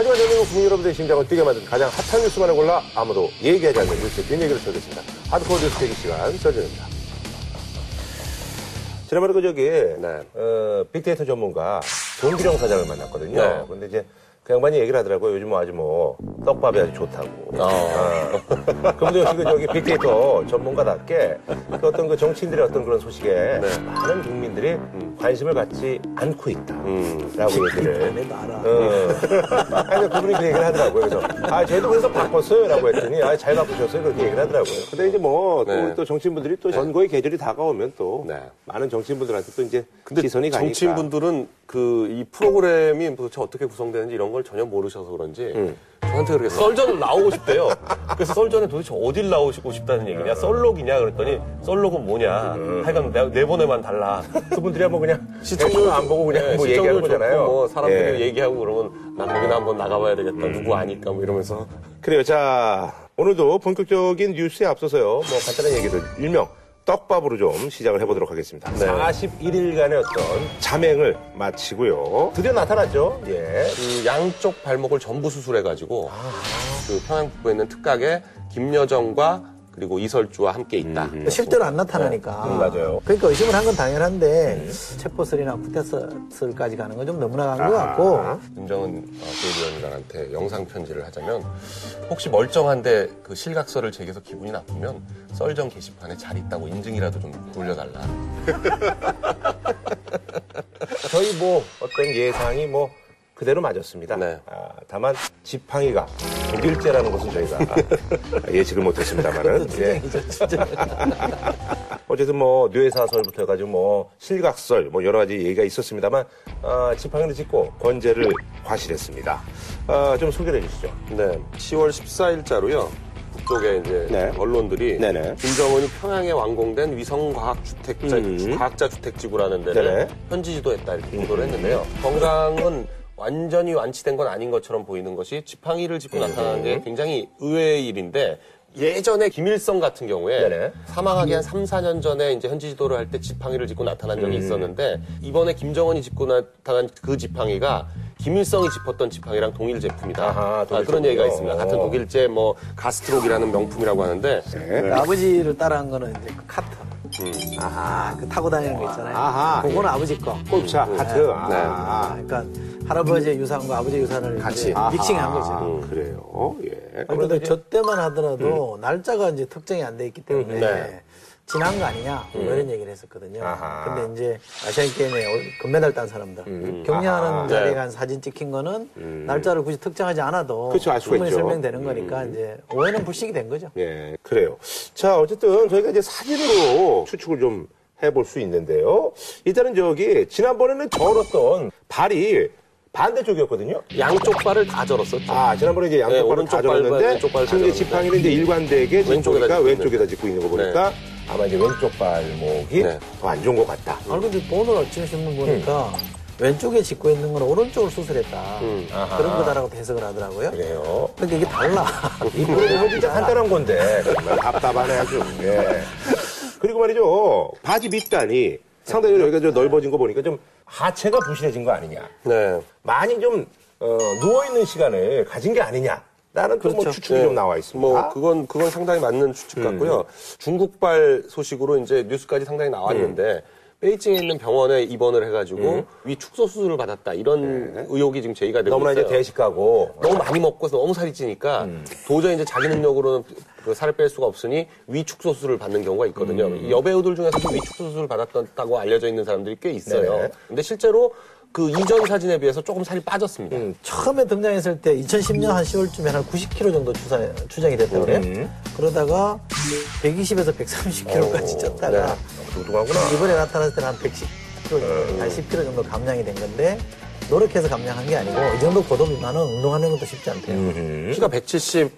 하지만 대한민국 국민 여러분들의 심장을 뛰게 만든 가장 핫한 뉴스만을 골라 아무도 얘기하지 않는 뉴스의 뒷얘기를 써드립니다. 하드코어 뉴스 대기 시간 설정입니다. 지난번에 그 저기 네. 어, 빅데이터 전문가 정기령 사장을 만났거든요. 네. 근데 이제 그 양반이 얘기를 하더라고요. 요즘 뭐 아주 뭐 떡밥이 아주 좋다고. 어. 그분도 그 저기 빅데이터 전문가답게 그 어떤 그 정치인들의 어떤 그런 소식에 네. 많은 국민들이 관심을 갖지 않고 있다. 음. 라고 얘기를. 내도 알아. 어. 아니, 그분이 그 얘기를 하더라고요. 그래서, 아, 저희도 그래서 바꿨어요. 라고 했더니, 아, 잘 바꾸셨어요. 그렇게 얘기를 하더라고요. 근데 이제 뭐, 또, 네. 또 정치인분들이 또 선거의 계절이 다가오면 또, 네. 많은 정치인분들한테 또 이제 근데 시선이 가니까. 정치인분들은 그 이 프로그램이 도대체 어떻게 구성되는지 이런 걸 전혀 모르셔서 그런지 음. 저한테 그렇게 썰전을 나오고 싶대요. 그래서 썰전에 도대체 어딜 나오시고 싶다는 얘기냐? 썰록이냐? 그랬더니 썰록은 뭐냐? 음. 하여간 내, 내보내만 달라. 그분들이 한번 그냥 시청률 안 보고 그냥 네, 뭐 얘기하는 거잖아요. 뭐 사람들이 예. 음. 얘기하고 그러면 난 거기나 한번 나가봐야 되겠다. 누구 아니까 뭐 이러면서 그래요. 자, 오늘도 본격적인 뉴스에 앞서서요. 뭐 간단한 얘기들, 일명 떡밥으로 좀 시작을 해보도록 하겠습니다. 네. 41일간의 어떤 잠행을 마치고요. 드디어 나타났죠. 예. 그 양쪽 발목을 전부 수술해가지고 아. 그 평양 북부에 있는 특각에 김여정과 그리고 이설주와 함께 있다. 실제로 안 나타나니까. 음, 맞아요. 그러니까 의심을 한 건 당연한데 체포설이나 구태설까지 가는 건 좀 너무나 간것 같고 김정은 어, 대위원장한테 영상 편지를 하자면 혹시 멀쩡한데 그 실각서를 제기해서 기분이 나쁘면 썰정 게시판에 잘 있다고 인증이라도 좀 올려달라. 저희 뭐 어떤 예상이 뭐 그대로 맞았습니다. 네. 아, 다만 지팡이가 독일제라는 것은 저희가 예측을 못했습니다만은 예. 어쨌든 뭐 뇌사설부터 해가지고 뭐 실각설 뭐 여러 가지 얘기가 있었습니다만 아, 지팡이를 짚고 권제를 과실했습니다. 아, 좀 소개를 해주시죠. 네, 10월 14일자로요. 북쪽에 이제 네. 언론들이 네네. 김정은이 평양에 완공된 위성과학주택자, 음. 과학자 주택지구라는 데를 네네. 현지 지도했다 이렇게 보도를 했는데요. 건강은 완전히 완치된 건 아닌 것처럼 보이는 것이 지팡이를 짚고 음. 나타나는 게 굉장히 의외의 일인데 예전에 김일성 같은 경우에 네네. 사망하기 한 3, 4년 전에 이제 현지 지도를 할 때 지팡이를 짚고 나타난 음. 적이 있었는데 이번에 김정은이 짚고 나타난 그 지팡이가 김일성이 짚었던 지팡이랑 동일 제품이다. 아하, 아, 그런 얘기가? 있습니다. 같은 어. 독일제 뭐 가스트록이라는 명품이라고 하는데 네. 아버지를 따라한 거는 이제 그 카트. 음. 아, 그 타고 다니는 거 있잖아요. 아하. 그거는 아버지 거. 골프차 하트. 네. 아, 그러니까 할아버지의 유산과 아버지의 유산을 같이 이제 믹싱한 거죠. 아, 그래요. 예. 아니, 근데 저 때만 하더라도 날짜가 이제 특정이 안 돼 있기 때문에 음, 네. 지난 거 아니냐 뭐 이런 얘기를 했었거든요. 아하. 근데 이제 아시안 게임에 올- 금메달 딴 사람들 음. 격려하는. 자리에 네. 간 사진 찍힌 거는 날짜를 굳이 특정하지 않아도 그렇죠, 알 수가 충분히. 음. 설명되는 거니까 이제 오해는 불식이 된 거죠. 예, 그래요. 자, 어쨌든 저희가 이제 사진으로 추측을 좀 해볼 수 있는데요. 일단은 저기, 지난번에는 저었던 발이 반대쪽이었거든요. 양쪽 발을 다 절었었죠. 아, 지난번에 이제 양쪽 네, 오른쪽 다 발을 다 지금 이제. 지팡이는 이제 일관되게 왼쪽에다 왼쪽에다 짚고 있는 거 보니까 아마 이제 왼쪽 발목이 네. 더안 좋은 것 같다. 아 근데 오늘 아침 신문 보니까 왼쪽에 짚고 있는 건 오른쪽을 수술했다 음. 그런 거다라고 해석을 하더라고요. 그래요. 근데 이게 달라. 이 프로그램은 진짜 간단한 건데, 정말 답답하네 아주. 예. 그리고 말이죠, 바지 밑단이 상당히 여기가 좀 넓어진 거 보니까 좀 하체가 부실해진 거 아니냐. 네. 많이 좀 어, 누워 있는 시간을 가진 게 아니냐. 라는 또뭐 그렇죠. 추측이 네. 좀 나와 있습니다. 음. 뭐 그건 그건 상당히 맞는 추측 같고요. 중국발 소식으로 이제 뉴스까지 상당히 나왔는데 베이징에 있는 병원에 입원을 해가지고 위 축소 수술을 받았다 이런 의혹이 지금 제기가 되고 음. 너무나 있어요. 이제 대식하고 너무 많이 먹고 너무 살이 찌니까 음. 도저히 이제 자기 능력으로는 그 살을 뺄 수가 없으니 위 축소 수술을 받는 경우가 있거든요. 음. 이 여배우들 중에서도 위 축소 수술을 받았다고 알려져 있는 사람들이 꽤 있어요. 네네. 근데 실제로 그 이전 사진에 비해서 조금 살이 빠졌습니다. 음. 처음에 등장했을 때 2010년 한 10월쯤에 한 90kg 정도 추사, 추정이 됐다고 그래요. 음. 그러다가 120에서 130kg까지 쪘다가 뚱뚱하구나. 이번에 나타났을 때는 한 110kg, 한 10kg 정도 감량이 된 건데 노력해서 감량한 게 아니고 이 정도 고도비만은 운동하는 것도 쉽지 않대요. 음. 키가 170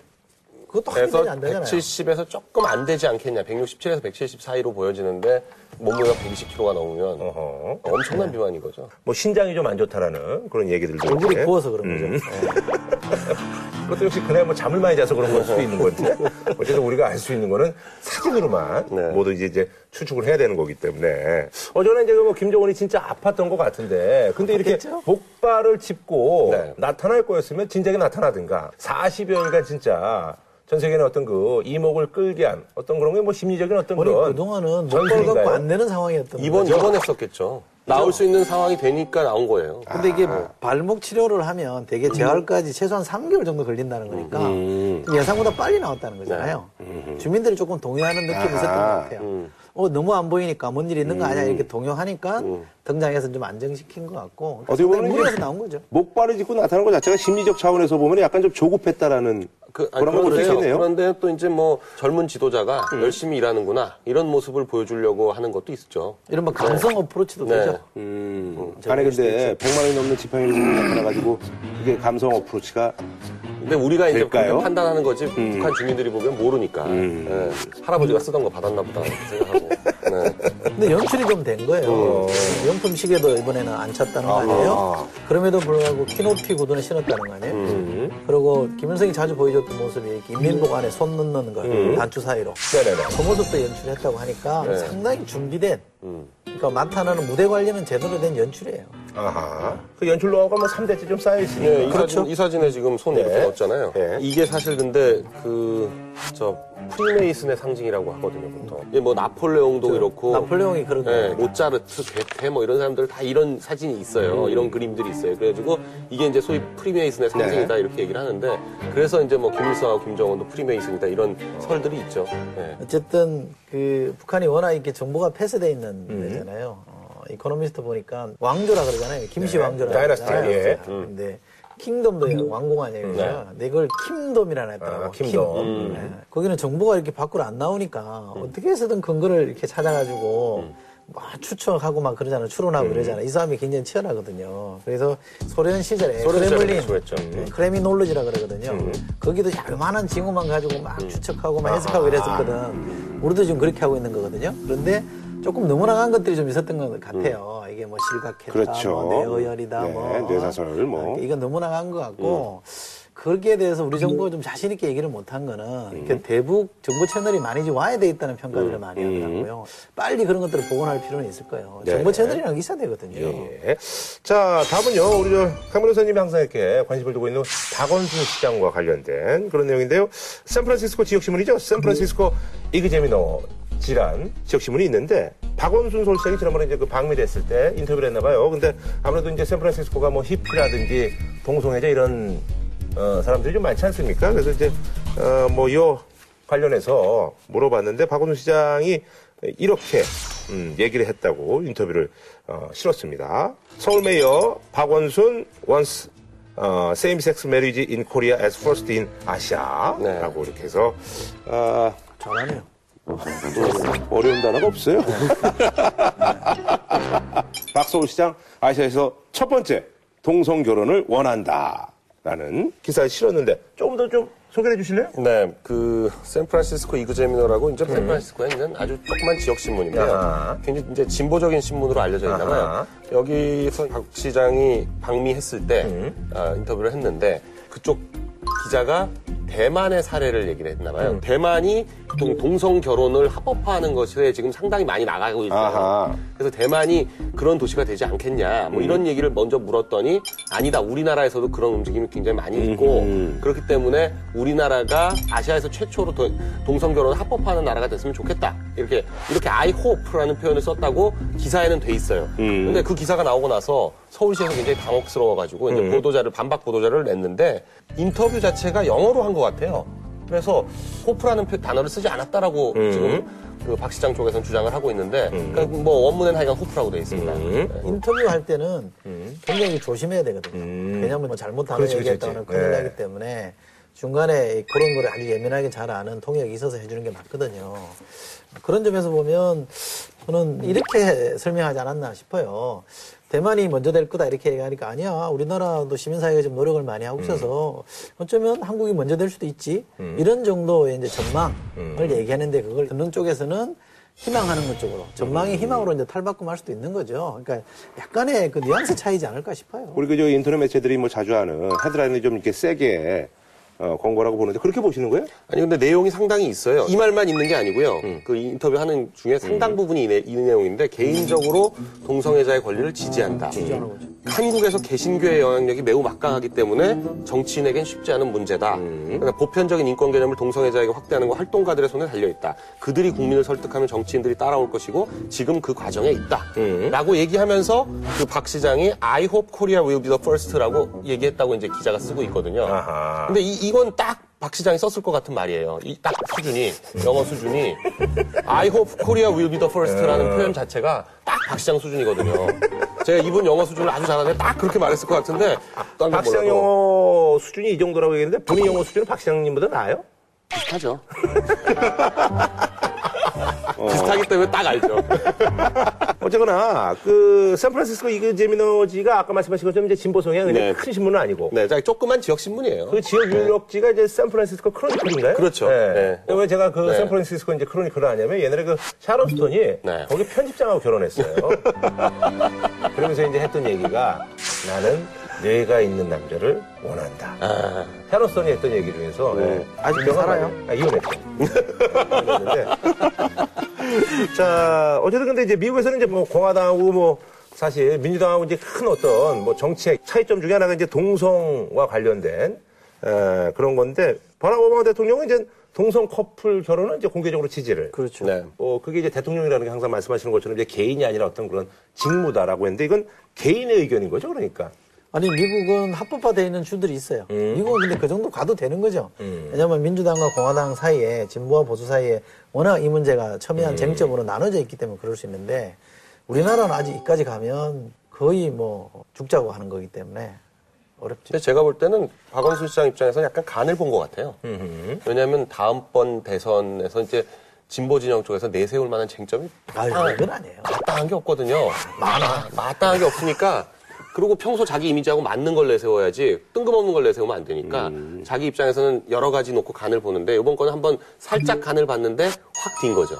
그것도 에서 전이 안 되잖아요. 170에서 조금 안 되지 않겠냐. 167에서 170 사이로 보여지는데 몸무게가 120kg가 넘으면 어허. 엄청난 비만인 거죠. 뭐 신장이 좀 안 좋다라는 그런 얘기들도 얼굴이 있는데 부어서 그런 거죠. 음. 네. 그것도 역시 그날 뭐 잠을 많이 자서 그런 걸 수도 있는 건데 어쨌든 우리가 알 수 있는 거는 사진으로만 네. 모두 이제, 이제 추측을 해야 되는 거기 때문에 어제는 이제 뭐 김정은이 진짜 아팠던 것 같은데 근데 이렇게 아팠겠죠? 복 목발을 짚고 네. 나타날 거였으면 진작에 나타나든가 40여일간 진짜 전 세계는 어떤 그 이목을 끌게 한 어떤 그런 게 뭐 심리적인 어떤 그런 그동안은 목걸? 갖고 안 되는 상황이었던 이번 거죠. 이번 했었겠죠. 나올 수 있는 상황이 되니까 나온 거예요. 근데 이게 발목 치료를 하면 되게 재활까지 최소한 3개월 정도 걸린다는 거니까 좀 예상보다 빨리 나왔다는 거잖아요. 주민들이 조금 동요하는 느낌이 있었던 것 같아요. 어, 너무 안 보이니까 뭔 일 있는 거 아니야 이렇게 동요하니까 등장해서 좀 안정시킨 것 같고 어떻게 보면 무리해서 나온 거죠. 목발을 짚고 나타나는 것 자체가 심리적 차원에서 보면 약간 좀 조급했다라는 그, 아니, 그런 그런데요. 있겠네요. 그런데 또 이제 뭐 젊은 지도자가 열심히 일하는구나 이런 모습을 보여주려고 하는 것도 있죠. 이런 뭐 감성 어프로치도 네. 되죠. 음, 안에 근데 100만 원이 넘는 지팡이를 들고 나타나가지고 그게 감성 어프로치가 근데 우리가 이제 판단하는 거지 북한 주민들이 보기엔 모르니까 예. 할아버지가 쓰던 거 받았나 보다 생각하고. 네. 근데 연출이 좀 된 거예요. 명품 시계도 이번에는 안 찼다는 거 아니에요? 그럼에도 불구하고 키높이 구두는 신었다는 거 아니에요? 그리고 김현성이 자주 보여줬던 모습이 인민복 안에 손 넣는 거 단추 사이로. 그 모습도 연출했다고 하니까 상당히 준비된 그러니까 나타나는 무대 관리는 제대로 된 연출이에요. 아하. 그 연출 노하우가 뭐 3대째 좀 쌓여있으니까. 네, 이, 사진, 이 사진에 지금 손 이렇게 네. 넣었잖아요. 네. 이게 사실 근데 그, 저, 프리메이슨의 상징이라고 하거든요, 보통. 이게 뭐 나폴레옹도 이렇고. 나폴레옹이 그런 네, 거예요. 모차르트, 괴테 뭐 이런 사람들 다 이런 사진이 있어요. 이런 그림들이 있어요. 그래가지고 이게 이제 소위 프리메이슨의 상징이다 이렇게 얘기를 하는데 그래서 이제 뭐 김일성하고 김정은도 프리메이슨이다 이런 설들이 있죠. 네. 어쨌든 그 북한이 워낙 이렇게 정보가 폐쇄돼 있는 데잖아요. 어, 이코노미스트 보니까 왕조라 그러잖아요. 김씨 네. 왕조라 dynasty, 그러잖아요. 예. 근데 킹덤도 왕궁 아니에요. 그죠? 근데 이걸 킴돔이라 했더라고. 아, 킴돔. 네. 거기는 정보가 이렇게 밖으로 안 나오니까 어떻게 해서든 근거를 이렇게 찾아가지고 막 추측하고 막 그러잖아요. 추론하고 그러잖아요. 이 사람이 굉장히 치열하거든요. 그래서 소련 시절에 소련 그랬죠. 네, 크레미놀로지라 그러거든요. 거기도 요만한 징후만 가지고 막 추측하고 막 해석하고 이랬었거든. 우리도 지금 그렇게 하고 있는 거거든요. 그런데 조금 너무나간 것들이 좀 있었던 것 같아요. 이게 뭐 실각했다, 그렇죠. 뭐 뇌어열이다, 네, 뭐 뇌사설 뭐. 아, 이건 너무나간 것 같고 거기에 대해서 우리 정부가 좀 자신 있게 얘기를 못한 거는 이렇게 대북 정보 채널이 많이 좀 와야 돼 있다는 평가들을 많이 하더라고요. 빨리 그런 것들을 복원할 필요는 있을 거예요. 네. 정보 채널이라는 게 있어야 되거든요. 예. 자, 다음은요, 우리 저, 선생님이 항상 이렇게 관심을 두고 있는 박원순 시장과 관련된 그런 내용인데요. 샌프란시스코 지역 신문이죠. 샌프란시스코 이그제미너 지란 지역신문이 있는데, 박원순 서울시장이 지난번에 이제 그 방미를 했을 때 인터뷰를 했나 봐요. 근데 아무래도 이제 샌프란시스코가 뭐 히피라든지 동성애자 이런, 어, 사람들이 좀 많지 않습니까? 그래서 이제, 어, 뭐, 이 관련해서 물어봤는데, 박원순 시장이 이렇게 음, 얘기를 했다고 인터뷰를 어, 실었습니다. 서울 메이어 박원순 once 어, same-sex marriage in Korea as first in Asia라고 이렇게 해서 어, 잘하네요. 어려운 단어가 없어요. 박서울 시장 아시아에서 첫 번째 동성 결혼을 원한다 라는 기사를 실었는데 조금 더 좀 소개해 주실래요? 네, 그 샌프란시스코 이그제미너라고 이제 샌프란시스코에 있는 아주 조그만 지역 신문인데요. 아하. 굉장히 이제 진보적인 신문으로 알려져 있나 봐요. 아하. 여기서 박 시장이 방미했을 때 아, 인터뷰를 했는데 그쪽 기자가 대만의 사례를 얘기를 했나 봐요. 대만이 동- 동성 결혼을 합법화하는 것에 지금 상당히 많이 나가고 있어요. 아하. 그래서 대만이 그런 도시가 되지 않겠냐 뭐 이런 얘기를 먼저 물었더니 아니다 우리나라에서도 그런 움직임이 굉장히 많이 있고 그렇기 때문에 우리나라가 아시아에서 최초로 도- 동성 결혼을 합법화하는 나라가 됐으면 좋겠다 이렇게 이렇게 I hope라는 표현을 썼다고 기사에는 돼 있어요. 근데 그 기사가 나오고 나서 서울시에서 굉장히 당혹스러워가지고 이제 보도자를 반박 보도자를 냈는데 인터뷰 자체가 영어로 한것 같아요. 그래서 호프라는 표- 단어를 쓰지 않았다라고 지금 그 박 시장 쪽에서는 주장을 하고 있는데 그러니까 뭐 원문에는 하여간 호프라고 돼 있습니다. 네. 인터뷰할 때는 굉장히 조심해야 되거든요. 왜냐하면 뭐 잘못 단어 그렇지, 얘기했다가는 그렇지. 큰일 네. 나기 때문에 중간에 그런 거를 아주 예민하게 잘 아는 통역이 있어서 해주는 게 맞거든요. 그런 점에서 보면 저는 이렇게 설명하지 않았나 싶어요. 대만이 먼저 될 거다 이렇게 얘기하니까 아니야. 우리나라도 시민사회가 좀 노력을 많이 하고 있어서 어쩌면 한국이 먼저 될 수도 있지. 이런 정도의 이제 전망을 얘기하는데 그걸 듣는 쪽에서는 희망하는 것 쪽으로 전망이 희망으로 이제 탈바꿈할 수도 있는 거죠. 그러니까 약간의 그 뉘앙스 차이지 않을까 싶어요. 우리 그저 인터넷 매체들이 뭐 자주 하는 헤드라인을 좀 이렇게 세게 어, 권고라고 보는데 그렇게 보시는 거예요? 아니 근데 내용이 상당히 있어요. 이 말만 있는 게 아니고요. 그 인터뷰 하는 중에 상당 부분이 이, 내, 이 내용인데 개인적으로 동성애자의 권리를 지지한다. 한국에서 개신교의 영향력이 매우 막강하기 때문에 정치인에겐 쉽지 않은 문제다. 그러니까 보편적인 인권 개념을 동성애자에게 확대하는 건 활동가들의 손에 달려 있다. 그들이 국민을 설득하면 정치인들이 따라올 것이고 지금 그 과정에 있다. 라고 얘기하면서 그 박 시장이 I hope Korea will be the first라고 얘기했다고 이제 기자가 쓰고 있거든요. 아하. 근데 이, 이건 딱 박 시장이 썼을 것 같은 말이에요. 이 딱 수준이 영어 수준이 I hope Korea will be the first라는 표현 자체가 딱 박 시장 수준이거든요. 제가 이분 영어 수준을 아주 잘하는데 딱 그렇게 말했을 것 같은데 박 시장 몰라도 영어 수준이 이 정도라고 얘기했는데 본인 영어 수준은 박 시장님보다 나아요? 비슷하죠. 비슷하기 때문에 딱 알죠. 어쨌거나 그 샌프란시스코 이그 제미너지가 아까 말씀하신 것처럼 이제 진보 성향 은 네. 큰 신문은 아니고 네, 자, 조그만 지역 신문이에요. 그 지역 유력지가 이제 샌프란시스코 크로니클인가요? 그렇죠. 네. 네. 왜 제가 그 네. 샌프란시스코 이제 크로니클을 하냐면 옛날에 그 샤론 스톤이 네. 거기 편집장하고 결혼했어요. 그러면서 이제 했던 얘기가 나는 뇌가 있는 남자를 원한다. 아, 스톤이 했던 얘기 중에서 네. 아직도 명확하게- 살아요? 아, 이혼했죠. 자, 어쨌든 근데 이제 미국에서는 이제 뭐 공화당하고 뭐 사실 민주당하고 이제 큰 어떤 뭐 정책 차이점 중에 하나가 이제 동성과 관련된 에, 그런 건데 버락 오바마 대통령은 이제 동성 커플 결혼은 이제 공개적으로 지지를. 그렇죠. 네. 어, 그게 이제 대통령이라는 게 항상 말씀하시는 것처럼 이제 개인이 아니라 어떤 그런 직무다라고 했는데 이건 개인의 의견인 거죠, 그러니까. 아니 미국은 합법화되어 있는 주들이 있어요. 미국은 근데 그 정도 가도 되는 거죠. 왜냐하면 민주당과 공화당 사이에 진보와 보수 사이에 워낙 이 문제가 첨예한 쟁점으로 나눠져 있기 때문에 그럴 수 있는데 우리나라는 아직 이까지 가면 거의 뭐 죽자고 하는 거기 때문에 어렵죠. 제가 볼 때는 박원순 시장 입장에서는 약간 간을 본 것 같아요. 왜냐하면 다음번 대선에서 이제 진보 진영 쪽에서 내세울 만한 쟁점이 아유 이건 아니에요. 마땅한 게 없거든요. 많아. 마땅한 게 없으니까. 그리고 평소 자기 이미지하고 맞는 걸 내세워야지 뜬금없는 걸 내세우면 안 되니까 자기 입장에서는 여러 가지 놓고 간을 보는데 이번 거는 한번 살짝 간을 봤는데 확뛴 거죠.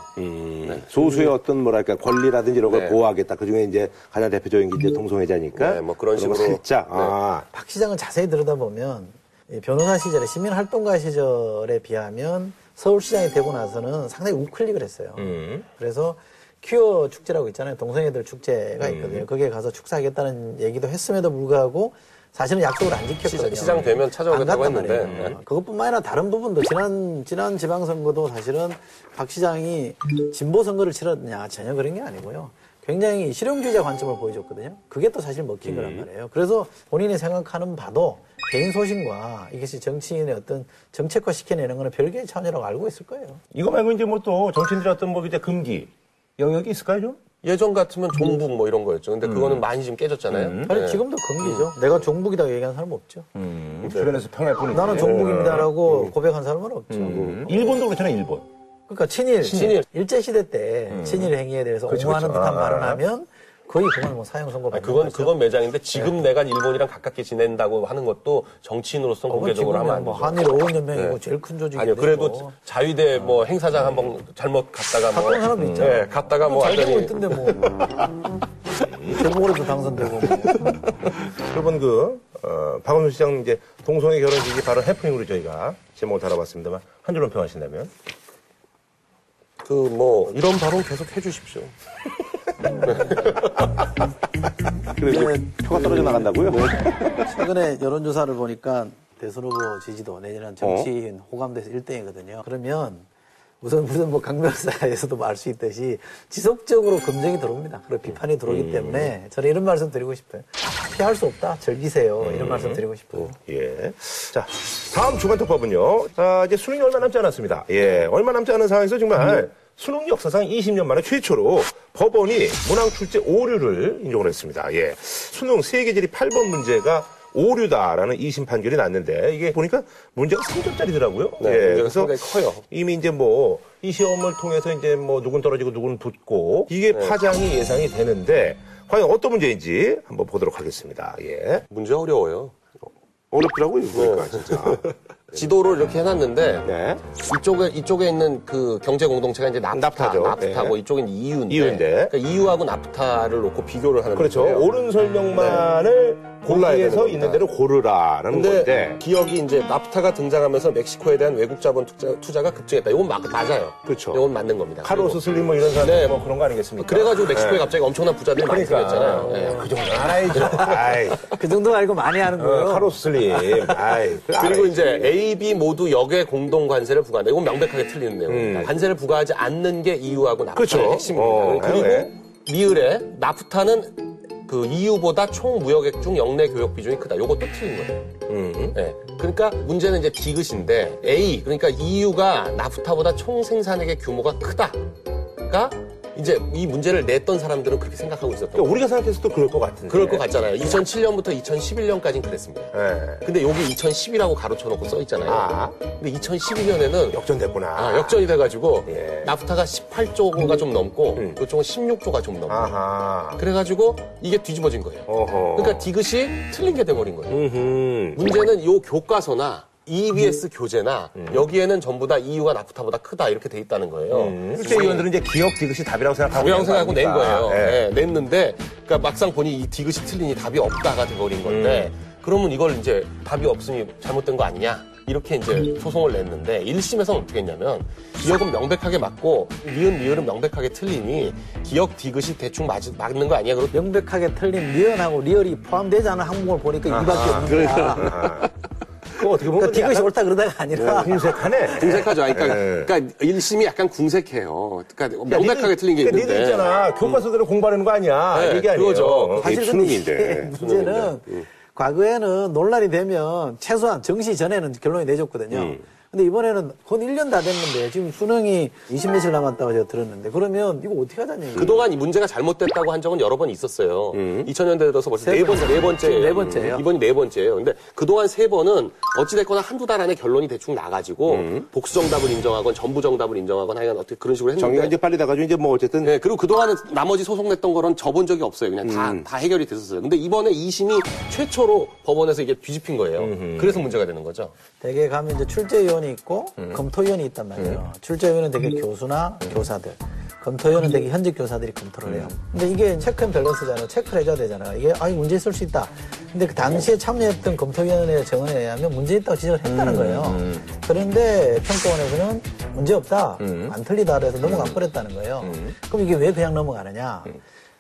소수의 어떤 뭐랄까 권리라든지 이런 걸 네. 보호하겠다. 그 중에 이제 가장 대표적인 게 이제 동성애자니까. 네, 뭐 그런 거 식으로. 살짝. 아. 박 시장을 자세히 들여다보면 이 변호사 시절에 시민 활동가 시절에 비하면 서울시장이 되고 나서는 상당히 우클릭을 했어요. 음. 그래서 퀴어 축제라고 있잖아요. 동성애들 축제가 있거든요. 거기에 가서 축사하겠다는 얘기도 했음에도 불구하고 사실은 약속을 안 지켰거든요. 시장- 되면 찾아오겠다고 했는데. 네. 그것뿐만 아니라 다른 부분도 지난 지난 지방선거도 사실은 박 시장이 진보 선거를 치렀느냐 전혀 그런 게 아니고요. 굉장히 실용주의자 관점을 보여줬거든요. 그게 또 사실 먹힌 거란 말이에요. 그래서 본인이 생각하는 바도 개인 소신과 이것이 정치인의 어떤 정책화 시켜내는 거는 별개의 차원이라고 알고 있을 거예요. 이거 말고 이제 뭐 또 정치인들의 어떤 뭐 이제 금기 영역이 있을까요, 좀? 예전 같으면 종북 뭐 이런 거였죠. 근데 그거는 많이 지금 깨졌잖아요. 아니 네. 지금도 금기죠. 내가 종북이다 얘기하는 사람은 없죠. 주변에서 평할 뿐이지. 나는 종북입니다라고 고백한 사람은 없죠. 일본도 그렇잖아요, 일본. 그러니까 친일, 친일. 일제 시대 때 친일 행위에 대해서 그렇죠, 옹호하는 그렇죠. 듯한 아. 발언하면 거의 그건 뭐 사형 선고 아니, 받는 그건 거죠. 그건 매장인데 지금 내가 일본이랑 가깝게 지낸다고 하는 것도 정치인으로서 그건 공개적으로 하면 안 뭐 되죠. 한일 오은 연맹이고 네. 제일 큰 조직인데 아니요, 그래도 뭐. 자위대 뭐 행사장 한번 잘못 갔다가 뭐. 갔던 사람도 있잖아. 네, 갔다가 뭐 완전히. 있던데 뭐. 재보궐에도 당선되고 뭐. 여러분 그 어, 박원순 시장 이제 동성애 결혼 지지 발언 해프닝으로 저희가 제목을 달아봤습니다만 한 줄로 평하신다면 그 뭐 이런 발언 계속 해주십시오. 그래서 표가 떨어져 나간다고요? 최근에 여론조사를 보니까 대선 후보 지지도 내년은 정치인 호감돼서 1등이거든요. 그러면 우선 무슨 뭐 강변사에서도 알 수 있듯이 지속적으로 검증이 들어옵니다. 그리고 비판이 들어오기 때문에 저는 이런 말씀 드리고 싶어요. 피할 수 없다. 즐기세요. 이런 말씀 드리고 싶어요. 예. 자, 다음 주간 특법은요. 자, 이제 수능이 얼마 남지 않았습니다. 예. 얼마 남지 않은 상황에서 정말 수능 역사상 20년 만에 최초로 법원이 문항 출제 오류를 인정을 했습니다. 예. 수능 세계지리 8번 문제가 오류다라는 2심 판결이 났는데 이게 보니까 문제가 3점짜리더라고요. 네, 예. 문제가 상당히 커요. 이미 이제 뭐 이 시험을 통해서 이제 뭐 누군 떨어지고 누군 붙고 이게 파장이 예상이 되는데 과연 어떤 문제인지 한번 보도록 하겠습니다. 예. 문제 어려워요. 어렵더라고요, 이거 진짜. 지도를 이렇게 해놨는데 네. 이쪽에 이쪽에 있는 그 경제 공동체가 이제 나프타, 나프타죠. 나프타고 네. 이쪽은 이유인데, 이유인데. 그러니까 이유하고 나프타를 놓고 비교를 하는 그렇죠. 거예요. 옳은 설명만을 골라야 거기에서 겁니다. 있는 대로 고르라라는 건데. 기억이 이제 나프타가 등장하면서 멕시코에 대한 외국 자본 투자, 가 급증했다. 이건 마- 맞아요. 그렇죠. 이건 맞는 겁니다. 카로스 슬림 뭐 이런 사람들 네. 뭐 그런 거 아니겠습니까? 그래가지고 멕시코에 네. 갑자기 엄청난 부자들이 많이 생겼잖아요. 그러니까 예. 그 정도는 알아야죠. 아이, 그 정도 알고 많이 하는 거예요. 어, 카로스 슬림. 아이, 그리고 알아야지. 이제 A, B 모두 역의 공동 관세를 부과한다. 이건 명백하게 틀리는 내용입니다. 관세를 부과하지 않는 게 EU하고 나프타의 음. 그렇죠. 핵심입니다. 어, 그리고 네. 미을에 나프타는 그 EU보다 총 무역액 중 영내 교역 비중이 크다. 요것도 틀린 거예요. 음. 네. 그러니까 문제는 이제 디귿인데 A 그러니까 EU가 나프타보다 총 생산액의 규모가 크다가 이제 이 문제를 냈던 사람들은 그렇게 생각하고 있었던 그러니까 거예요. 우리가 생각해서도 그럴 것 같은데. 그럴 것 같잖아요. 2007년부터 2011년까지는 그랬습니다. 예. 근데 여기 2010이라고 가로쳐놓고 써 있잖아요. 아. 근데 2012년에는 역전됐구나. 아, 역전이 돼가지고 예. 나프타가 18조가 좀 넘고 음. 이쪽은 16조가 좀 넘고 아하. 그래가지고 이게 뒤집어진 거예요. 어허. 그러니까 디귿이 틀린 게 돼버린 거예요. 음흠. 문제는 요 교과서나 EBS 교재나 음. 여기에는 전부 다 EU가 나프타보다 크다 이렇게 돼 있다는 거예요. 음. 실제 의원들은 이제 기역 디귿이 답이라고 생각하고. 있는 생각하고 낸거 거예요. 아닙니까? 예. 네, 냈는데 그러니까 막상 보니 이 디귿이 틀리니 답이 없다가 돼버린 건데 음. 그러면 이걸 이제 답이 없으니 잘못된 거 아니냐 이렇게 이제 소송을 냈는데 1심에서는 어떻게 했냐면 기역은 명백하게 맞고 니은 리을은 명백하게 틀리니 기역 디귿이 대충 맞, 맞는 거 아니야? 그리고 명백하게 틀린 니은하고 리을이 포함되지 않은 항목을 보니까 이밖에 없는 거야. 어떻게 보면 그러니까 디귿이 약간 옳다 그러다가 아니라 궁색하네. 궁색하죠. 그러니까, 예. 그러니까 1심이 약간 궁색해요. 그러니까 명백하게 틀린 게 그러니까 있는데. 니들 있잖아. 교과서대로 공부하는 거 아니야. 네, 이게 아니에요. 그거죠. 어, 사실 수능인데. 문제는 과거에는 논란이 되면 최소한 정시 전에는 결론이 내줬거든요. 음. 근데 이번에는 곧 1년 다 됐는데 지금 수능이 20 며칠 남았다고 제가 들었는데 그러면 이거 어떻게 하자는 얘기예요? 그동안 이 문제가 잘못됐다고 한 적은 여러 번 있었어요. 2000년대 들어서 벌써 세 네 번, 번. 네 번째예요. 지금 네 번째예요. 이번이 네 번째예요. 근데 그동안 세 번은 어찌됐거나 한두 달 안에 결론이 대충 나가지고 복수 정답을 인정하건 전부 정답을 인정하건 하여간 어떻게 그런 식으로 정리가 했는데. 이제 빨리 나가지고 이제 뭐 어쨌든 네, 그리고 그동안은 나머지 소송 냈던 거는 접은 적이 없어요. 그냥 다, 음. 다 해결이 됐었어요. 근데 이번에 2심이 최초로 법원에서 이게 뒤집힌 거예요. 그래서 문제가 되는 거죠. 대개 가면 이제 출제위원 이 있고 음. 검토위원이 있단 말이에요. 출제위원은 대개 교수나 교사들. 검토위원은 대개 현직 교사들이 검토를 해요. 음. 근데 이게 check and balance잖아요. 체크를 해줘야 되잖아요. 이게, 아, 이 문제 있을 수 있다. 근데 그 당시에 참여했던 검토위원회 정원에 의하면 문제 있다고 지적을 음, 했다는 거예요. 그런데 평가원에서는 문제 없다. 안 틀리다. 그래서 넘어가 버렸다는 거예요. 그럼 이게 왜 그냥 넘어가느냐.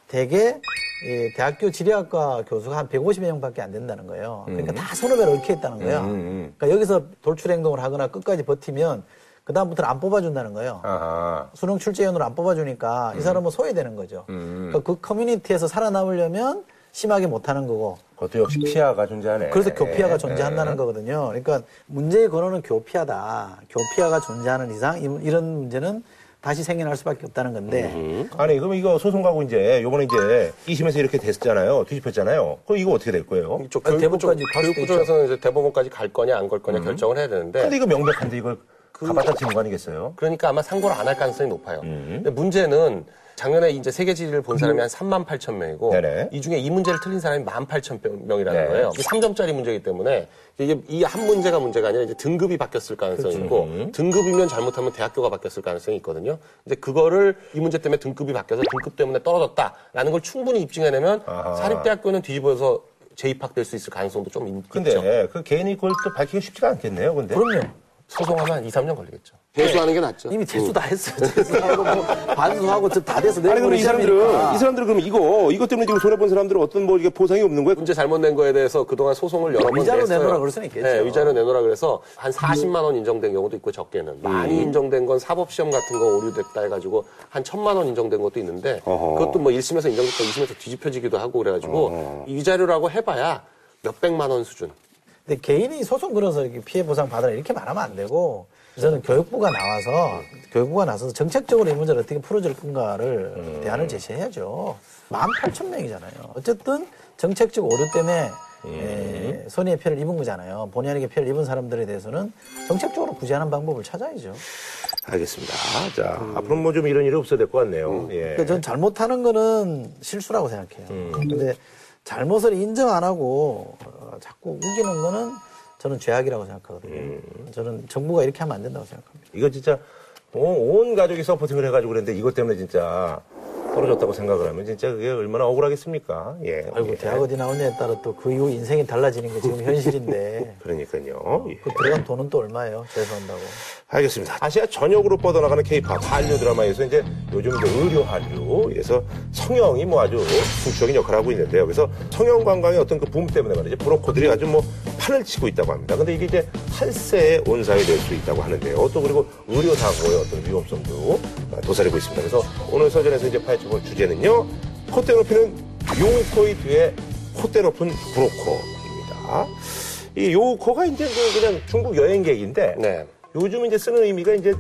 대개 이 대학교 지리학과 교수가 한 150여 명밖에 안 된다는 거예요. 그러니까 다 손오배로 얽혀 있다는 거예요. 그러니까 여기서 돌출 행동을 하거나 끝까지 버티면 그 다음부터는 안 뽑아준다는 거예요. 아하. 수능 출제위원으로 안 뽑아주니까 이 사람은 소외되는 거죠. 그러니까 그 커뮤니티에서 살아남으려면 심하게 못하는 거고 그것도 역시 피아가 존재하네. 그래서 교피아가 예, 존재한다는 거거든요. 그러니까 문제의 근원은 교피아다. 교피아가 존재하는 이상 이- 이런 문제는 다시 생겨날 수밖에 없다는 건데 아니 그럼 이거 소송 가고 이제 요번에 이제 2심에서 이렇게 됐잖아요. 뒤집혔잖아요. 그럼 이거 어떻게 될 거예요? 이쪽 아니, 대법까지 교육부쪽에서는 이제 대법원까지 갈 거냐 안 갈 거냐 결정을 해야 되는데 근데 이거 명백한데 이걸 가봤다 치는 거 아니겠어요? 그러니까 아마 상고를 안 할 가능성이 높아요. 근데 문제는 작년에 이제 세계 지리를 본 사람이 한 3만 8천 명이고 네네. 이 중에 이 문제를 틀린 사람이 1만 8천 명이라는 네. 거예요. 3점짜리 문제이기 때문에 이게 이 한 문제가 문제가 아니라 이제 등급이 바뀌었을 가능성이 있고 등급이면 잘못하면 대학교가 바뀌었을 가능성이 있거든요. 이제 그거를 이 문제 때문에 등급이 바뀌어서 등급 때문에 떨어졌다라는 걸 충분히 입증해내면 아하. 사립대학교는 뒤집어서 재입학될 수 있을 가능성도 좀 있- 근데. 그 개인이 그걸 또 밝히기 쉽지가 않겠네요. 근데 그럼요. 소송하면 한 2, 3년 걸리겠죠. 배수하는 게 낫죠. 이미 재수 다 했어요. 재수하고 뭐 반수하고 저다 돼서 아니 그럼 내일모레 이 사람들은. 이 사람들은 그럼 이거 이것 때문에 지금 손해 본 사람들은 어떤 뭐 이게 보상이 없는 거예요? 문제 잘못 낸 거에 대해서 그동안 소송을 여러 번 위자료 냈어요. 내놓으라 그럴 수는 있겠죠. 네, 위자료 내놓으라 그래서 한 40만 원 인정된 경우도 있고 적게는 많이 음. 인정된 건 사법 시험 같은 거 오류됐다 해가지고 한 천만 원 인정된 것도 있는데 어허. 그것도 뭐 1심에서 인정됐다 2심에서 뒤집혀지기도 하고 그래가지고 이 위자료라고 해봐야 몇 백만 원 수준. 근데 개인이 소송 걸어서 이렇게 피해 보상 받으라 이렇게 말하면 안 되고 저는 교육부가 나와서 교육부가 나서서 정책적으로 이 문제를 어떻게 풀어줄 건가를 대안을 제시해야죠. 18,000명이잖아요. 어쨌든 정책적 오류 때문에 에, 손해의 피해를 입은 거잖아요. 본의 아니게 피해를 입은 사람들에 대해서는 정책적으로 구제하는 방법을 찾아야죠. 알겠습니다. 자 앞으로 뭐 좀 이런 일이 없어야 될 것 같네요. 예. 그러니까 전 잘못하는 거는 실수라고 생각해요. 근데 잘못을 인정 안 하고 어, 자꾸 우기는 거는 저는 죄악이라고 생각하거든요. 저는 정부가 이렇게 하면 안 된다고 생각합니다. 이거 진짜 온, 온 가족이 서포팅을 해가지고 그랬는데 이것 때문에 진짜 떨어졌다고 생각을 하면 진짜 그게 얼마나 억울하겠습니까? 예. 아이고 예. 대학 어디 나오냐에 따라 또 그 이후 인생이 달라지는 게 지금 현실인데 그러니까요. 예. 그 들어간 돈은 또 얼마예요? 재수한다고. 알겠습니다. 아시아 전역으로 뻗어나가는 케이팝 한류 드라마에서 이제 요즘 의료 한류에서 성형이 뭐 아주 중추적인 역할을 하고 있는데요. 그래서 성형 관광의 어떤 그 붐 때문에 말이죠. 브로커들이 아주 뭐 판을 치고 있다고 합니다. 근데 이게 이제 탈세의 온상이 될 수 있다고 하는데요. 또 그리고 의료 사고의 어떤 위험성도 도사리고 있습니다. 그래서 오늘 서전에서 이제 파헤쳐볼 주제는요. 콧대 높이는 요코의 뒤에 콧대 높은 브로커입니다. 이 요코가 이제 그 그냥 중국 여행객인데 네. 요즘 이제 쓰는 의미가 이제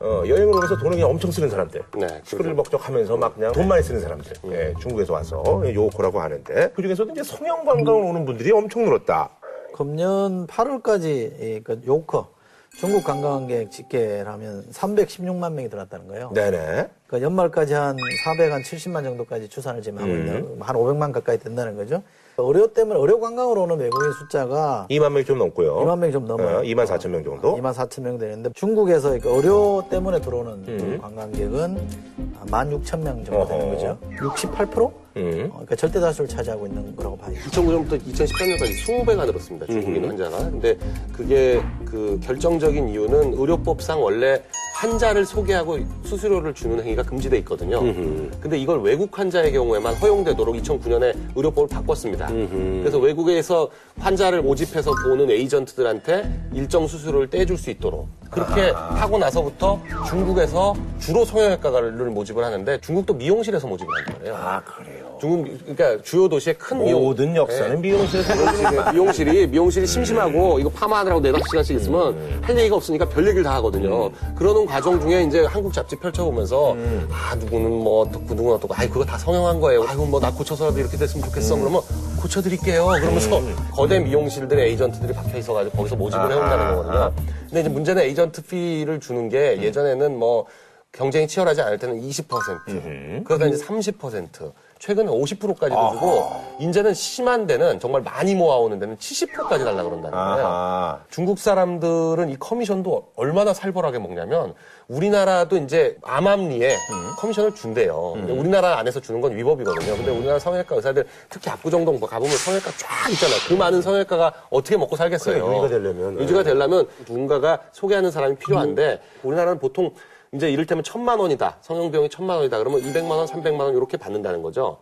어, 여행을 오면서 돈을 그냥 엄청 쓰는 사람들. 네, 시끌을 먹적하면서 막 그냥 돈 많이 쓰는 사람들. 예, 중국에서 와서 요코라고 하는데 그 중에서도 이제 성형 관광을 오는 분들이 엄청 늘었다. 금년 금년 8월까지 그 요커 중국 관광객 집계라면 316만 명이 들어왔다는 거예요. 네네. 그 연말까지 한 470만 정도까지 추산을 지금 하고 있는 한 500만 가까이 된다는 거죠. 의료 때문에 의료 관광으로 오는 외국인 숫자가 2만 명이 좀 넘고요. 2만 명이 좀 넘어요. 어, 2만 4천 명 정도. 2만 4천 명 되는데 중국에서 그 의료 때문에 들어오는 음. 관광객은 1만 6천 명 정도 되는. 거죠. 68%? 음. 어, 그러니까 절대 다수를 차지하고 있는 거라고 봐요. 2009년부터 2013년까지 20배가 늘었습니다. 중국인 환자가. 근데 그게 그 결정적인 이유는 의료법상 원래 환자를 소개하고 수수료를 주는 행위가 금지돼 있거든요. 근데 이걸 외국 환자의 경우에만 허용되도록 2009년에 의료법을 바꿨습니다. 그래서 외국에서 환자를 모집해서 보는 에이전트들한테 일정 수수료를 떼줄 수 있도록 그렇게 하고 나서부터 중국에서 주로 성형외과를 모집을 하는데 중국도 미용실에서 모집을 한다 그래요. 아, 그래요. 중국 그러니까 주요 도시의 큰 미용. 모든 역사는 미용실에서 미용실에, 미용실이 미용실이 심심하고 이거 파마하느라고 네다섯 시간씩 있으면 할 얘기가 없으니까 별 얘기를 다 하거든요. 그러는 과정 중에 이제 한국 잡지 펼쳐보면서 아 누구는 뭐 어떻고 누구는 어떻고. 아이 그거 다 성형한 거예요. 아이고 뭐 나 고쳐서라도 이렇게 됐으면 좋겠어. 그러면 고쳐드릴게요. 그러면서 거대 미용실들의 에이전트들이 박혀 있어가지고 거기서 모집을 해온다는 거거든요. 근데 이제 문제는 에이전트 fee를 주는 게 예전에는 뭐 경쟁이 치열하지 않을 때는 20%, 그러다 이제 30%, 최근에 50%까지도 주고, 이제는 심한 데는 정말 많이 모아오는 데는 70%까지 달라 그런다는 거예요. 아하. 중국 사람들은 이 커미션도 얼마나 살벌하게 먹냐면 우리나라도 이제 암암리에 커미션을 준대요. 근데 우리나라 안에서 주는 건 위법이거든요. 근데 우리나라 성형외과 의사들 특히 압구정동 가보면 성형외과 쫙 있잖아요. 그 많은 성형외과가 어떻게 먹고 살겠어요. 유지가 되려면. 유지가 되려면 누군가가 소개하는 사람이 필요한데 우리나라는 보통 이제 이를테면 천만 원이다. 성형 비용이 천만 원이다. 그러면 200만 원, 300만 원 이렇게 받는다는 거죠.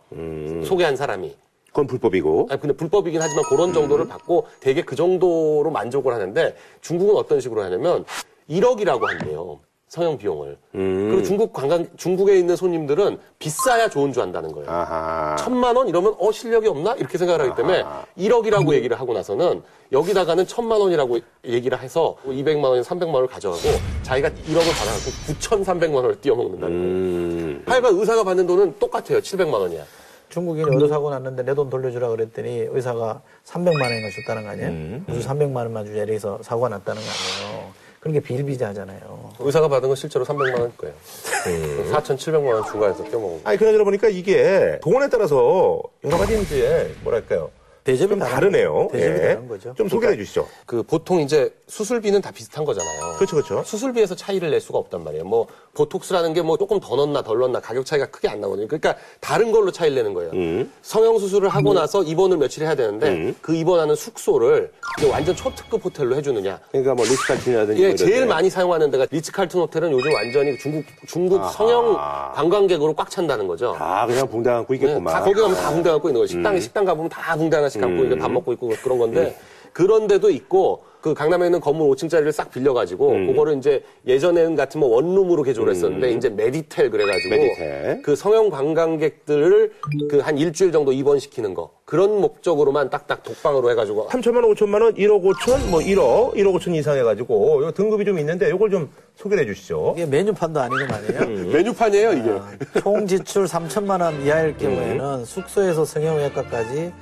소개한 사람이. 그건 불법이고. 아니, 근데 불법이긴 하지만 그런 정도를 받고 되게 그 정도로 만족을 하는데 중국은 어떤 식으로 하냐면 1억이라고 한대요. 성형 비용을. 그리고 중국 관광, 중국에 있는 손님들은 비싸야 좋은 줄 안다는 거예요. 아하. 천만 원 이러면 어 실력이 없나 이렇게 생각을 하기 때문에 1억이라고 얘기를 하고 나서는 여기다가는 천만 원이라고 얘기를 해서 200만 원에 300만 원을 가져가고 자기가 1억을 받아갖고 9,300만 원을 띄어먹는다는 거예요. 음. 하여간 의사가 받는 돈은 똑같아요. 700만 원이야. 중국인이 의료사고 났는데 내 돈 돌려주라 그랬더니 의사가 300만 원인가 줬다는 거 아니에요? 무슨 300만 원만 주자 이래서 사고가 났다는 거 아니에요? 그런 게 비일비재하잖아요. 의사가 받은 건 실제로 300만 원일 거예요. 4,700만 원 중간에서 껴먹은 거. 아니, 그나저나 보니까 이게 돈에 따라서 여러 가지 이제, 뭐랄까요. 대접이 다르네요. 대접이 예. 다른 거죠. 좀 소개해 주시죠. 그 보통 이제 수술비는 다 비슷한 거잖아요. 그렇죠, 그렇죠. 수술비에서 차이를 낼 수가 없단 말이에요. 뭐 보톡스라는 게 뭐 조금 더 넣나 덜 넣나 가격 차이가 크게 안 나거든요. 그러니까 다른 걸로 차이를 내는 거예요. 음. 성형 수술을 하고 나서 입원을 며칠 해야 되는데 그 입원하는 숙소를 완전 초특급 호텔로 해주느냐. 그러니까 뭐 리스카틴이라든지. 예, 제일 많이 사용하는 데가 리츠칼튼 호텔은 요즘 완전히 중국 중국 성형 관광객으로 꽉 찬다는 거죠. 아, 그냥 붕대 안고 네, 있겠구만. 다 거기 가면 다 붕대 감고 있는 거예요. 식당 식당 가보면 다 붕대 하나씩 감고 이제 밥 먹고 있고 그런 건데 그런 데도 있고 그 강남에 있는 건물 5층짜리를 싹 빌려가지고 그거를 이제 예전에는 같으면 원룸으로 개조를 했었는데 이제 메디텔 그래가지고 메디텔. 그 성형 관광객들을 그 한 일주일 정도 입원시키는 거 그런 목적으로만 딱딱 독방으로 해가지고 3천만 원, 5천만 원, 1억 5천, 뭐 1억, 1억 5천 이상 해가지고 요 등급이 좀 있는데 요걸 좀 소개해 주시죠. 이게 메뉴판도 아니고 말이에요. 메뉴판이에요 이게. 총 지출 3천만 원 이하일 경우에는 숙소에서 성형외과까지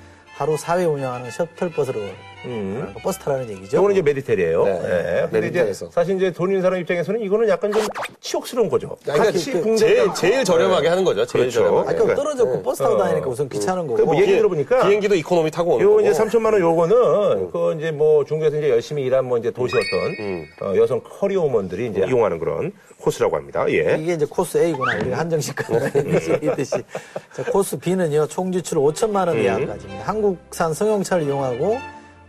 하루 4회 운영하는 셔틀버스로 음. 버스 타라는 얘기죠. 이거는 이제 메디텔이에요. 네. 예. 근데 이제 메디텔에서. 사실 이제 돈 있는 사람 입장에서는 이거는 약간 좀 치욕스러운 거죠. 그러니까 같이 그- 제일 제일 저렴하게 하는 거죠. 제일 그렇죠. 저렴하게. 아까 그러니까. 떨어졌고 버스 타고 어. 다니니까 우선 귀찮은 거고. 뭐 얘기 들어보니까 비행기도 이코노미 타고 오는 요 거고. 이제 3천만 원 요거는 그 이제 뭐 중국에서 이제 열심히 일한 뭐 이제 도시 어떤 음. 어, 여성 커리어우먼들이 이제 이용하는 그런 코스라고 합니다. 예. 이게 이제 코스 A구나. 우리가 한정식 얘기했듯이. 자, 코스 B는요, 총 지출 5천만 원 이하까지입니다. 한국산 승용차를 이용하고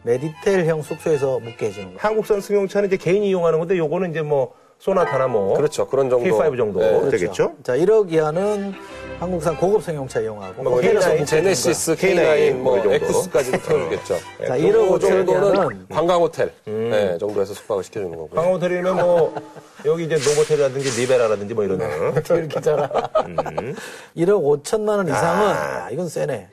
메디텔형 숙소에서 묵게 해주는 거예요. 한국산 승용차는 이제 개인이 이용하는 건데 요거는 이제 뭐 소나타나 뭐 그렇죠. 그런 정도. K5 정도 네. 되겠죠. 자, 1억 이하는 한국산 고급 승용차 이용하고 뭐 호텔에서 K9, 묵게 제네시스, K9 K9, 뭐, 뭐이 정도. X까지도 태워주겠죠. 자, 그 1억 5천 정도는 이하는 관광 호텔 네, 정도에서 숙박을 시켜주는 거고요. 관광 호텔이면 뭐 여기 이제 노보텔이라든지 리베라라든지 뭐 이런 거. 이렇게 잖아 음. 1억 5천만 원 이상은 야, 이건 세네.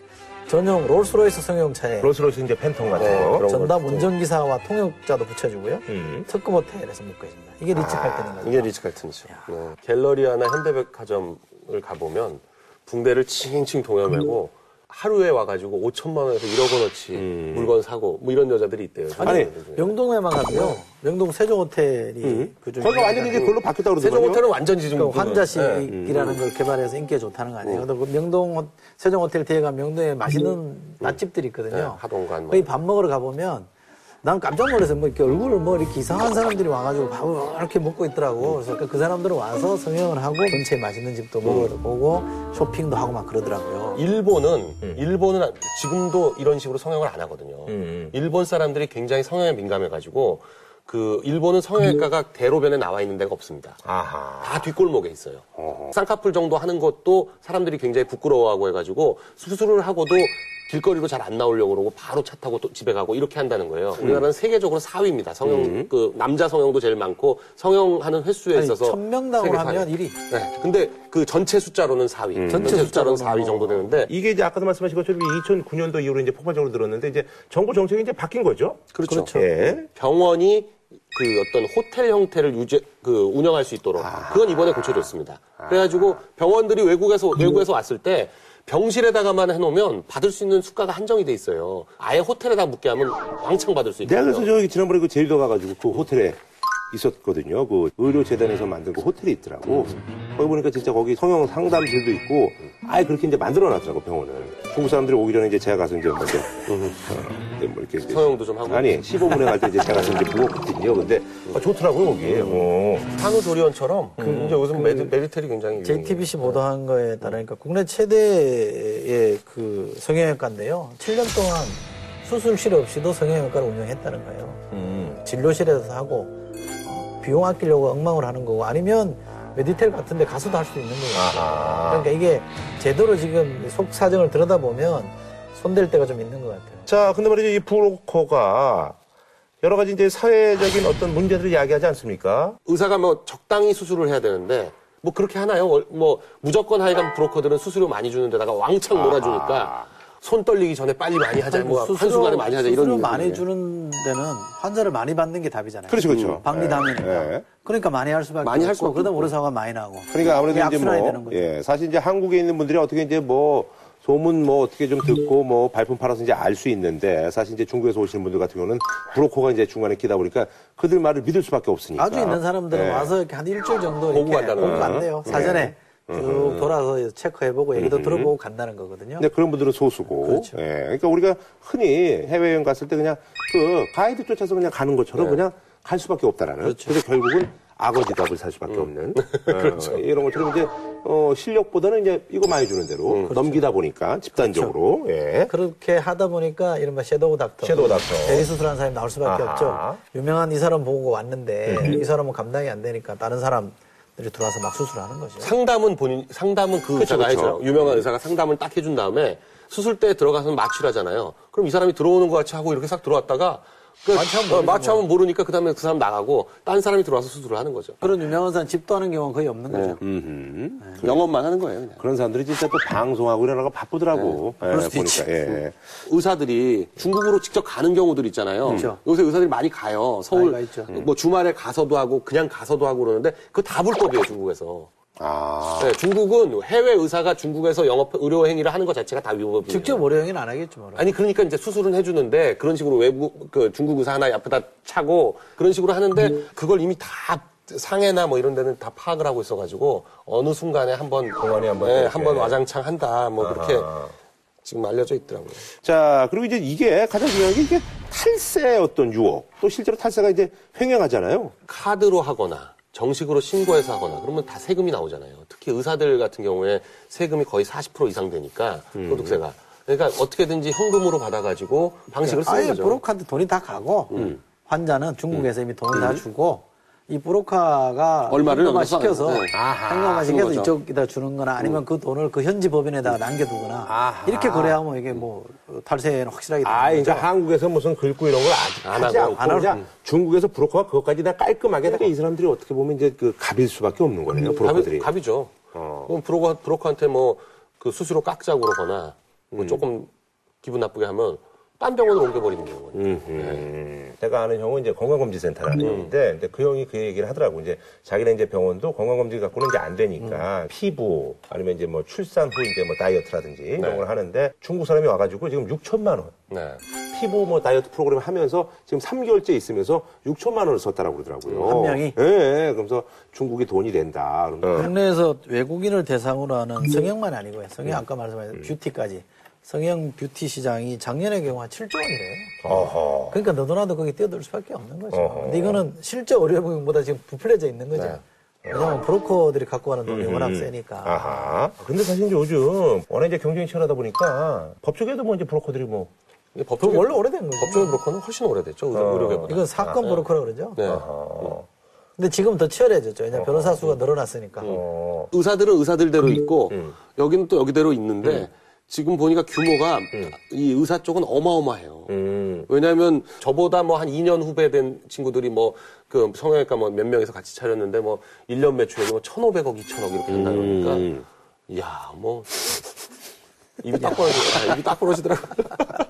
전용 롤스로이스 승용차에 롤스로이스 이제 팬텀 같은 네, 거. 그런 전담 것도. 운전기사와 통역자도 붙여주고요. 음. 특급 호텔에서 묵고 있습니다. 이게 리츠 칼튼인 거죠. 이게 리츠 칼튼이죠. 네. 갤러리아나 현대백화점을 가보면 붕대를 칭칭 동여매고 하루에 와가지고 5천만 원에서 1억 원어치 물건 사고 뭐 이런 여자들이 있대요. 아니. 명동에만 가도요. 명동 세종 호텔이 그중에 거기가 완전히 이제 그걸로 바뀌었다 세종 그러더라고요. 호텔은 완전 지금 그 네. 환자식이라는 걸 개발해서 인기가 좋다는 거 아니에요. 근데 그 명동 호- 세종 호텔 뒤에 가면 명동에 맛있는 맛집들이 있거든요. 네, 하동관 뭐. 거기 밥 먹으러 가보면 난 깜짝 놀라서 뭐 이렇게 얼굴을 뭐 이렇게 이상한 사람들이 와가지고 밥을 이렇게 먹고 있더라고. 그래서 그 사람들은 와서 성형을 하고 근처에 맛있는 집도 먹어보고 쇼핑도 하고 막 그러더라고요. 일본은 일본은 지금도 이런 식으로 성형을 안 하거든요. 음. 일본 사람들이 굉장히 성형에 민감해가지고 그 일본은 성형외과가 대로변에 나와 있는 데가 없습니다. 아하. 다 뒷골목에 있어요. 쌍꺼풀 정도 하는 것도 사람들이 굉장히 부끄러워하고 해가지고 수술을 하고도 길거리로 잘 안 나오려고 그러고 바로 차 타고 또 집에 가고 이렇게 한다는 거예요. 우리나라는 세계적으로 4위입니다. 성형 그 남자 성형도 제일 많고 성형하는 횟수에 아니, 있어서 천명당으로 하면 4위. 1위. 네. 근데 그 전체 숫자로는 4위. 전체, 전체 숫자로는 숫자로는 4위 정도 되는데 이게 이제 아까도 말씀하신 것처럼 2009년도 이후로 이제 폭발적으로 늘었는데 이제 정부 정책이 이제 바뀐 거죠. 그렇죠. 예. 병원이 그 어떤 호텔 형태를 유지 그 운영할 수 있도록 그건 이번에 고쳐졌습니다. 그래가지고 병원들이 외국에서 외국에서 왔을 때 병실에다가만 해놓으면 받을 수 있는 수가가 한정이 돼 있어요. 아예 호텔에다 묵게 하면 왕창 받을 수 내가 있거든요. 그래서 저기 지난번에 그 제주도 가가지고 그 호텔에 있었거든요. 그 의료재단에서 만든 그 호텔이 있더라고. 거기 보니까 진짜 거기 성형 상담실도 있고 아예 그렇게 이제 만들어 놨더라고 병원을. 중국 사람들이 오기 전에 이제 제가 가서 이제 먼저 어, 이제 뭐 이렇게 이제 성형도 좀 하고. 아니 15분에 갈 때 이제 제가 가서 이제 묵었거든요. 근데 아, 좋더라고요 거기. 어. 산후조리원처럼 그 이제 요즘 메디, 메디텔이 굉장히. JTBC 보도한 거에 따르니까 국내 최대의 그 성형외과인데요. 7년 동안 수술실 없이도 성형외과를 운영했다는 거예요. 음. 진료실에서 하고 어, 비용 아끼려고 엉망을 하는 거고 아니면 메디텔 같은데 가서도 할 수 있는 거예요. 아하. 그러니까 이게 제대로 지금 속 사정을 들여다보면 손댈 때가 좀 있는 것 같아요. 자, 근데 말이죠. 이 브로커가 여러 가지 이제 사회적인 어떤 문제들을 이야기하지 않습니까? 의사가 뭐 적당히 수술을 해야 되는데 뭐 그렇게 하나요? 월- 뭐 무조건 하여간 브로커들은 수수료 많이 주는 데다가 왕창 몰아주니까 손 떨리기 전에 빨리 많이 하자. 뭐 한순간에 많이 하자 이런 얘기거든요. 많이 주는 데는 환자를 많이 받는 게 답이잖아요. 그렇죠, 그렇죠. 방리담이니까. 예. 그러니까 많이 할 수밖에 많이 할 없고 그러다. 의사가 많이 나고. 그러니까 아무래도 이제 뭐, 되는 거죠. 예, 사실 이제 한국에 있는 분들이 어떻게 이제 뭐, 소문 뭐 어떻게 좀 듣고 뭐 발품 팔아서 이제 알 수 있는데 사실 이제 중국에서 오시는 분들 같은 경우는 브로커가 이제 중간에 끼다 보니까 그들 말을 믿을 수밖에 없으니까. 아주 있는 사람들은 예. 와서 이렇게 한 일주일 정도 이렇게 간다는 보고 거예요. 간대요. 사전에 쭉 돌아서 체크해보고 얘기도 들어보고 간다는 거거든요. 근데 그런 분들은 소수고. 그렇죠. 예. 그러니까 우리가 흔히 해외여행 갔을 때 그냥 그 가이드 쫓아서 그냥 가는 것처럼 네. 그냥 갈 수밖에 없다라는. 그렇죠. 그래서 결국은 악어지 답을 살 수밖에 음. 없는. 어, 이런 것처럼 이제 어, 실력보다는 이제 이거 많이 주는 대로 음. 넘기다 보니까 집단적으로. 그렇죠. 예. 그렇게 하다 보니까 이른바 섀도우 닥터. 섀도우 닥터. 대리 수술한 사람이 나올 수밖에 아하. 없죠. 유명한 이 사람 보고 왔는데 이 사람은 감당이 안 되니까 다른 사람 들이 들어와서 막 수술하는 거죠. 상담은 본인 상담은 그 의사가 그쵸. 해줘요. 유명한 의사가 상담을 딱 해준 다음에 수술대에 들어가서 마취하잖아요. 그럼 이 사람이 들어오는 것 같이 하고 이렇게 싹 들어왔다가 그, 마취하면 어, 마취하면 모르니까 그 다음에 그 사람 나가고 딴 사람이 들어와서 수술을 하는 거죠. 그런 유명한 사람 집도 하는 경우는 거의 없는 거죠. 음흠. 영업만 하는 거예요. 그냥. 그런 사람들이 진짜 또 방송하고 이러다가 바쁘더라고. 예, 그럴 수도 보니까. 있지. 예. 의사들이 중국으로 직접 가는 경우들 있잖아요. 그렇죠. 요새 의사들이 많이 가요. 서울 많이 가 있죠. 뭐 주말에 가서도 하고 그냥 가서도 하고 그러는데 그거 다 불법이에요 중국에서. 아. 네, 중국은 해외 의사가 중국에서 영업 의료 행위를 하는 것 자체가 다 위법이에요. 직접 의료 행위는 안 하겠죠, 뭐. 아니 그러니까 이제 수술은 해주는데 그런 식으로 외국 그 중국 의사 하나 앞에다 차고 그런 식으로 하는데 그걸 이미 다 상해나 뭐 이런 데는 다 파악을 하고 있어가지고 어느 순간에 한번 공안이 한번 네. 한번 와장창 한다 뭐 그렇게 아하. 지금 알려져 있더라고요. 자, 그리고 이제 이게 가장 중요한 게 이게 탈세의 어떤 유혹. 또 실제로 탈세가 이제 횡행하잖아요. 카드로 하거나 정식으로 신고해서 하거나 그러면 다 세금이 나오잖아요. 특히 의사들 같은 경우에 세금이 거의 40% 이상 되니까 음. 소득세가. 그러니까 어떻게든지 현금으로 받아가지고 방식을 쓰는 아예 거죠. 브로커한테 돈이 다 가고 음. 환자는 중국에서 이미 돈을 다 주고 이 브로커가 얼마를 현금화 시켜서 네. 현금화 시켜서. 이쪽에다 주는 거나 아니면 그 돈을 그 현지 법인에다가 남겨두거나 아하. 이렇게 거래하면 이게 뭐 탈세는 확실하게 되는 아, 거죠. 그러니까 한국에서 무슨 긁고 이런 걸 아직 안 하지 하고, 않고 안 하고. 그냥 중국에서 브로커가 그것까지 다 깔끔하게 이 사람들이 어떻게 보면 이제 그 갑일 수밖에 없는 거네요, 브로커들이. 갑이, 죠 어. 그럼 브로커, 브로커한테 뭐 그 수수료 깎자고 그러거나 뭐 조금 기분 나쁘게 하면 딴 병원으로 옮겨버리는 경우가 있어요. 음. 제가 아는 형은 이제 건강검진센터라는 형인데, 근데 그 형이 그 얘기를 하더라고. 이제 자기네 이제 병원도 건강검진 갖고는 이제 안 되니까 피부 아니면 이제 뭐 출산 후 이제 뭐 다이어트라든지 이런 걸 하는데 중국 사람이 와가지고 지금 6천만 원. 네. 피부 뭐 다이어트 프로그램 하면서 지금 3개월째 있으면서 6천만 원을 썼다라고 그러더라고요. 한 명이? 예, 예. 그러면서 중국이 돈이 된다. 그러면서 국내에서 외국인을 대상으로 하는 성형만 아니고요. 성형 아까 말씀하신 뷰티까지. 성형 뷰티 시장이 작년의 경우 한 7조 원이래요. 어허. 그러니까 너도나도 거기 뛰어들 수밖에 없는 거죠. 어허. 근데 이거는 실제 의료보험보다 지금 부풀려져 있는 거죠. 네. 왜냐하면 브로커들이 갖고 가는 돈이 워낙 세니까. 아하. 근데 사실 이제 요즘 워낙 이제 경쟁이 치열하다 보니까 법적에도 뭐 이제 브로커들이 뭐 이게 그 원래 오래된 거죠. 법적인 브로커는 훨씬 오래됐죠. 의료, 의료계보다. 이건 사건 브로커라 그러죠. 네. 어허. 근데 지금 더 치열해졌죠. 왜냐하면 변호사 수가 늘어났으니까. 어. 의사들은 의사들대로 있고 음. 여기는 또 여기대로 있는데 지금 보니까 규모가 이 의사 쪽은 어마어마해요. 음. 왜냐하면 저보다 뭐 한 2년 후배 된 친구들이 뭐 그 성형외과 뭐 몇 명에서 같이 차렸는데 뭐 1년 매출액이 뭐 1,500억, 2,000억 이렇게 한다 그러니까 음. 이야 뭐 입이 딱 벌어지더라. 입이 딱 벌어지더라고.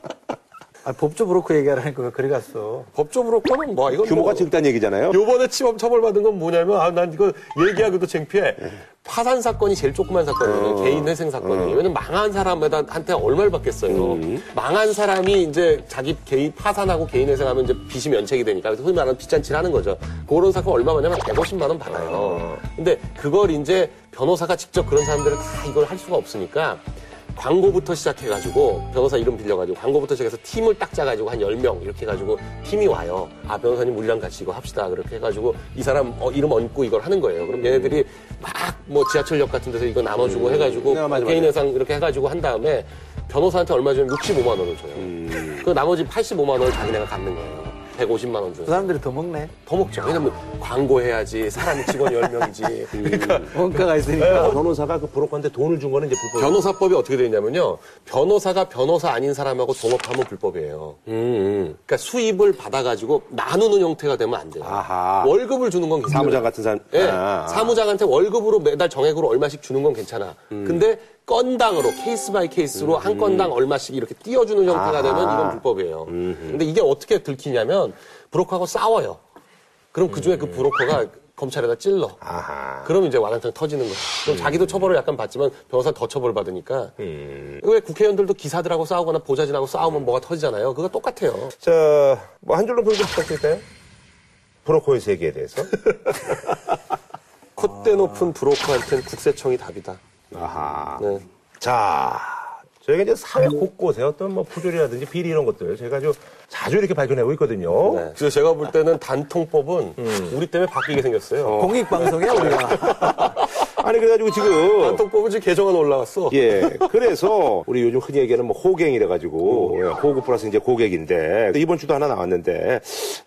아, 법조 브로커 얘기하라니까 그래 갔어. 법조 브로커는 뭐 이건 규모가 뭐 적다는 얘기잖아요. 요번에 치범 처벌받은 건 뭐냐면, 아, 난 이거 얘기하기도 창피해. 파산 사건이 제일 조그만 사건이에요. 개인 회생 사건이. 왜냐면 망한 사람에다 한테 얼마를 받겠어요. 망한 사람이 이제 자기 개인 파산하고 개인 회생하면 이제 빚이 면책이 되니까. 그래서 흔히 말하는 빚잔치를 하는 거죠. 그런 사건 얼마 받냐면 150만 원 받아요. 근데 그걸 이제 변호사가 직접 그런 사람들은 다 이걸 할 수가 없으니까 광고부터 시작해가지고 변호사 이름 빌려가지고 광고부터 시작해서 팀을 딱 짜가지고 한 10명 이렇게 해가지고 팀이 와요. 아 변호사님 물량 같이 이거 합시다. 그렇게 해가지고 이 사람 어, 이름 얹고 이걸 하는 거예요. 그럼 얘네들이 막 뭐 지하철역 같은 데서 이거 나눠주고 해가지고 네, 맞아, 개인. 회상 이렇게 해가지고 한 다음에 변호사한테 얼마 주면 65만 원을 줘요. 그 나머지 85만 원을 자기네가 갖는 거예요. 150만 원 줘요. 그 사람들이 더 먹네. 더 먹죠. 왜냐면 광고해야지. 사람이 직원 10명이지. 그러니까 원가가 있으니까. 변호사가 그 브로커한테 돈을 준 거는 이제 불법. 변호사법이 어떻게 되어 있냐면요. 변호사가 변호사 아닌 사람하고 동업하면 불법이에요. 음, 그러니까 수입을 받아가지고 나누는 형태가 되면 안 돼요. 아하. 월급을 주는 건 괜찮아요. 사무장 같은 사람. 예, 아, 아. 사무장한테 월급으로 매달 정액으로 얼마씩 주는 건 괜찮아. 음. 근데 건당으로 case by case로 한 건당 얼마씩 이렇게 띄워주는 형태가. 되면 이건 불법이에요. 근데 이게 어떻게 들키냐면 브로커하고 싸워요. 그럼 그 중에 그 브로커가 검찰에다 찔러. 아하. 그러면 이제 와장창 터지는 거야. 그럼 자기도 처벌을 약간 받지만 변호사 더 처벌 받으니까. 음. 왜 국회의원들도 기사들하고 싸우거나 보좌진하고 싸우면 뭐가 터지잖아요. 그거 똑같아요. 자, 뭐 한 줄로 평좀 부탁드릴까요? 브로커의 세계에 대해서. 콧대 높은 브로커한테는 국세청이 답이다. 아하. 네. 자, 저희가 이제 사회 곳곳에 어떤 뭐 부조리라든지 비리 이런 것들 저희가 아주 자주 이렇게 발견하고 있거든요. 네. 그래서 제가 볼 때는 단통법은 우리 때문에 바뀌게 생겼어요. 공익방송이야, 우리가. 아니, 그래가지고 지금. 단통법은 지금 개정안 올라왔어. 예. 그래서 우리 요즘 흔히 얘기하는 뭐 호갱이래 가지고 예, 호구 플러스 이제 고객인데 이번 주도 하나 나왔는데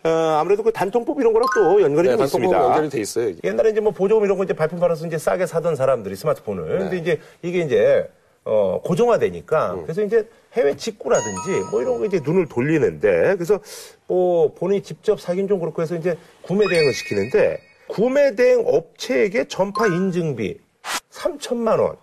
어, 아무래도 그 단통법 이런 거랑 또 연관이 네, 좀 있습니다. 연결이 돼 있어요. 이게. 옛날에 이제 뭐 보조금 이런 거 이제 발품 받아서 이제 싸게 사던 사람들이 스마트폰을. 근데 이제 이게 이제 어, 고정화되니까 그래서 이제 해외 직구라든지 뭐 이런 거 이제 눈을 돌리는데 그래서 뭐 본인이 직접 사긴 좀 그렇고 해서 이제 구매 대행을 시키는데 구매 대행 업체에게 전파 인증비 3천만 원.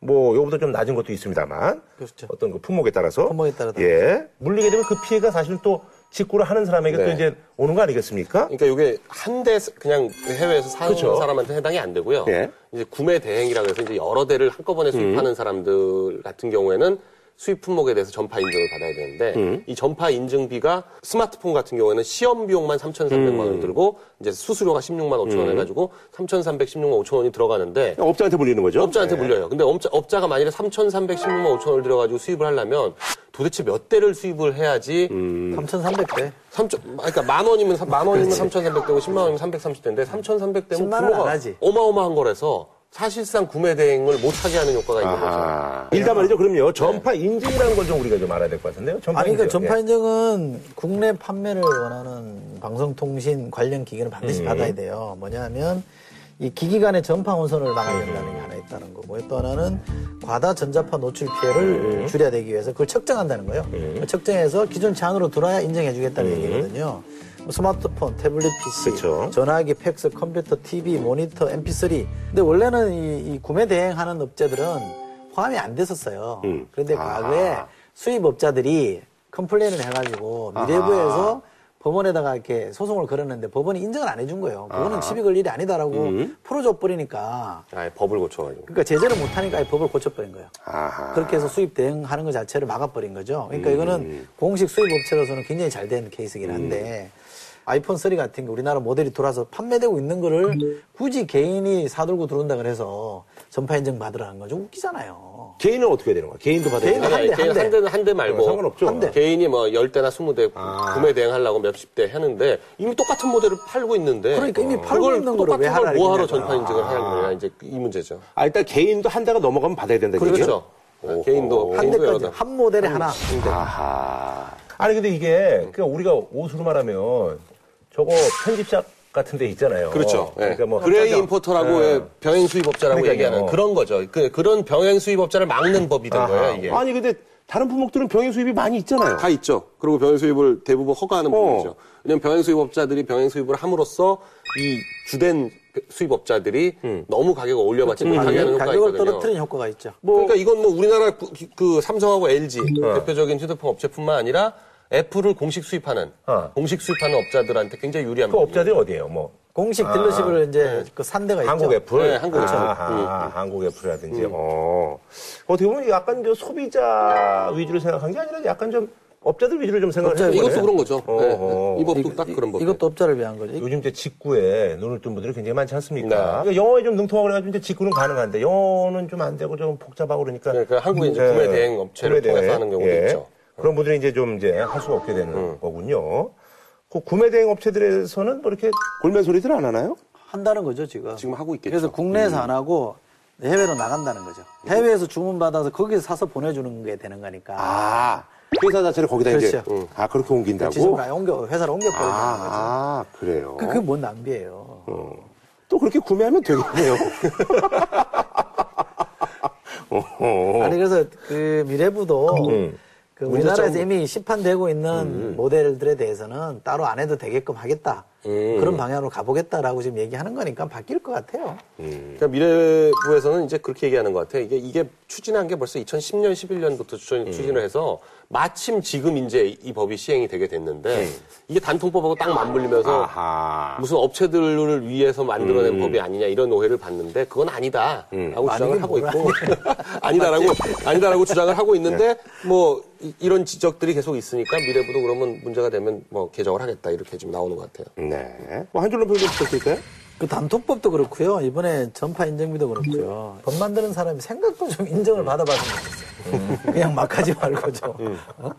뭐 요거보다 좀 낮은 것도 있습니다만 그렇죠. 어떤 그 품목에 따라서 품목에 따라 예 물리게 되면 그 피해가 사실은 또 직구를 하는 사람에게 또 네. 이제 오는 거 아니겠습니까? 그러니까 이게 한 대 그냥 해외에서 사는 그쵸. 사람한테 해당이 안 되고요. 예. 이제 구매 대행이라고 해서 이제 여러 대를 한꺼번에 수입하는 사람들 같은 경우에는 수입 품목에 대해서 전파 인증을 받아야 되는데 이 전파 인증비가 스마트폰 같은 경우에는 시험 비용만 3,300만 원을 들고 이제 수수료가 16만 5천 원 해가지고 3,316만 5천 원이 들어가는데 업자한테 물리는 거죠? 업자한테 네. 물려요. 근데 업자, 업자가 만일에 3,316만 5천 원을 들여가지고 수입을 하려면 도대체 몇 대를 수입을 해야지 3,300대. 3천, 그러니까 만 원이면, 삼- 만 원이면 3,300대고 10만 원이면 330대인데 3,300대면 10만 원안 하지. 어마어마한 거라서 사실상 구매 대행을 못 하게 하는 효과가 있는 거죠. 아하. 일단 말이죠. 그럼요. 전파 인증이라는 걸 좀 우리가 좀 알아야 될 것 같은데요. 전파 아니, 그러니까 인증. 전파 예. 인증은 국내 판매를 원하는 방송통신 관련 기기는 반드시 음. 받아야 돼요. 뭐냐면 이 기기 간의 전파 혼선을 막아야 된다는 게 하나 있다는 거고 또 하나는 과다 전자파 노출 피해를 음. 줄여야 되기 위해서 그걸 측정한다는 거예요. 그걸 측정해서 기준치 안으로 들어야 인정해주겠다는 얘기거든요. 뭐 스마트폰, 태블릿 PC, 음. 그쵸. 전화기, 팩스, 컴퓨터, TV, 모니터, MP3. 근데 원래는 이, 이 구매 대행하는 업체들은 포함이 안 됐었어요. 음. 그런데 아하. 과거에 수입업자들이 complain을 해가지고 미래부에서 법원에다가 이렇게 소송을 걸었는데 법원이 인정을 안 해준 거예요. 그거는 시비 걸 일이 아니다라고 음. 풀어줘 버리니까 아예 법을 고쳐가지고. 그러니까 제재를 못하니까 아예 법을 고쳐버린 거예요. 아하. 그렇게 해서 수입 대행하는 것 자체를 막아버린 거죠. 그러니까 이거는 공식 수입업체로서는 굉장히 잘 된 케이스긴 한데 아이폰 3 같은 게 우리나라 모델이 돌아서 판매되고 있는 거를 굳이 개인이 사들고 들어온다 그래서 전파 인증 받으라는 건좀 웃기잖아요. 개인은 어떻게 되는 거야? 개인도 받아야 개인은 되는 한 대, 개인 한 대. 한 대는 한대 말고 어, 상관없죠. 한 대. 개인이 뭐 10대나 20대 아. 구매 대행하려고 몇십 대 하는데 이미 똑같은 모델을 팔고 있는데 그러니까 이미 팔고 있는 거를 왜 똑같은 걸 하라 뭐하러. 전파 인증을 하는 거냐 이제 이 문제죠. 아, 일단 개인도 한 대가 넘어가면 받아야 된다. 그렇죠. 개인도 한 개인도 여러 대까지 대. 한 모델에 하나. 아하. 아니, 근데 이게, 그러니까 우리가 옷으로 말하면 저거 편집샵 같은 데 있잖아요. 그렇죠. 예. 그러니까 뭐. gray 합작점. importer라고 예. 의 병행 수입업자라고 그러니까요. 얘기하는 그런 거죠. 그, 그런 병행 수입업자를 막는 법이 된 아하. 거예요, 이게. 아니, 근데 다른 품목들은 병행 수입이 많이 있잖아요. 다 있죠. 그리고 병행 수입을 대부분 허가하는 어. 부분이죠. 왜냐하면 병행 수입업자들이 병행 수입을 함으로써 이 주된 수입업자들이 너무 가격을 올려받지 못하게 하는 효과가 음. 가격을 있거든요. 떨어뜨리는 효과가 있죠. 그러니까 이건 뭐 우리나라 그, 그 삼성하고 LG 어. 대표적인 휴대폰 업체뿐만 아니라 애플을 공식 수입하는 어. 공식 수입하는 업자들한테 굉장히 유리한 그. 업자들이 어디예요? 뭐. 공식 dealership을 이제 그 산대가 있죠. 한국 애플? 네, 한국 애플. 아하, 한국 애플이라든지. 어. 어떻게 보면 약간 저 소비자 위주로 생각한 게 아니라 약간 좀 업자들 위주로 좀 생각을 해요. 이것도 그런 거죠. 어, 네, 어. 네. 이 법도 딱 그런 법. 이것도 업자를 위한 거죠. 요즘 이제 직구에 눈을 뜬 분들이 굉장히 많지 않습니까? 네. 그러니까 영어에 좀 능통하고 그래가지고 이제 직구는 가능한데 영어는 좀 안 되고 좀 복잡하고 그러니까. 그러니까 한국에 이제 구매 대행 업체를 통해서 하는 경우도 있죠. 그런 분들이 이제 좀 이제 할 수가 없게 되는 거군요. 그 구매 대행 업체들에서는 뭐 이렇게 골매 소리들 안 하나요? 한다는 거죠, 지금. 지금 하고 있겠죠. 그래서 국내에서 안 하고 해외로 나간다는 거죠. 해외에서 주문 받아서 거기서 사서 보내주는 게 되는 거니까. 아, 회사 자체를 거기다 이제 그렇죠. 음. 아 그렇게 옮긴다고. 지금 아예 옮겨, 회사를 옮겨버리는 거죠. 아, 아, 그래요. 그, 그게 뭔 낭비예요. 또 그렇게 구매하면 되겠네요. 어허. 아니, 그래서 그 미래부도 음. 그 우리나라에서 이미 시판되고 있는 모델들에 대해서는 따로 안 해도 되게끔 하겠다. 음. 그런 방향으로 가보겠다라고 지금 얘기하는 거니까 바뀔 것 같아요. 그러니까 미래부에서는 이제 그렇게 얘기하는 것 같아요. 이게, 이게 추진한 게 벌써 2010년, 11년부터 추진, 추진을 해서 마침 지금 이제 이 법이 시행이 되게 됐는데 이게 단통법하고 딱 맞물리면서 아하. 무슨 업체들을 위해서 만들어낸 법이 아니냐 이런 오해를 받는데 그건 아니다라고 주장을 하고 뭘 있고 아니다라고 아니다라고 주장을 하고 있는데 뭐 이- 이런 지적들이 계속 있으니까 미래부도 그러면 문제가 되면 뭐 개정을 하겠다 이렇게 지금 나오는 것 같아요. 네. 뭐 한 줄로 표현 부탁드릴까요? 그 단톡법도 그렇고요. 이번에 전파 인증비도 그렇고요. 법 만드는 사람이 생각도 좀 인정을 받아봤으면 좋겠어요. 그냥 막 하지 말고 좀. 어?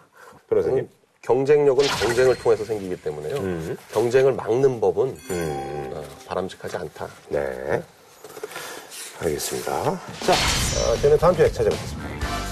변호사님. 경쟁력은 경쟁을 통해서 생기기 때문에요. 경쟁을 막는 법은 어, 바람직하지 않다. 네. 알겠습니다. 자, 어, 저는 다음 주에 찾아뵙겠습니다.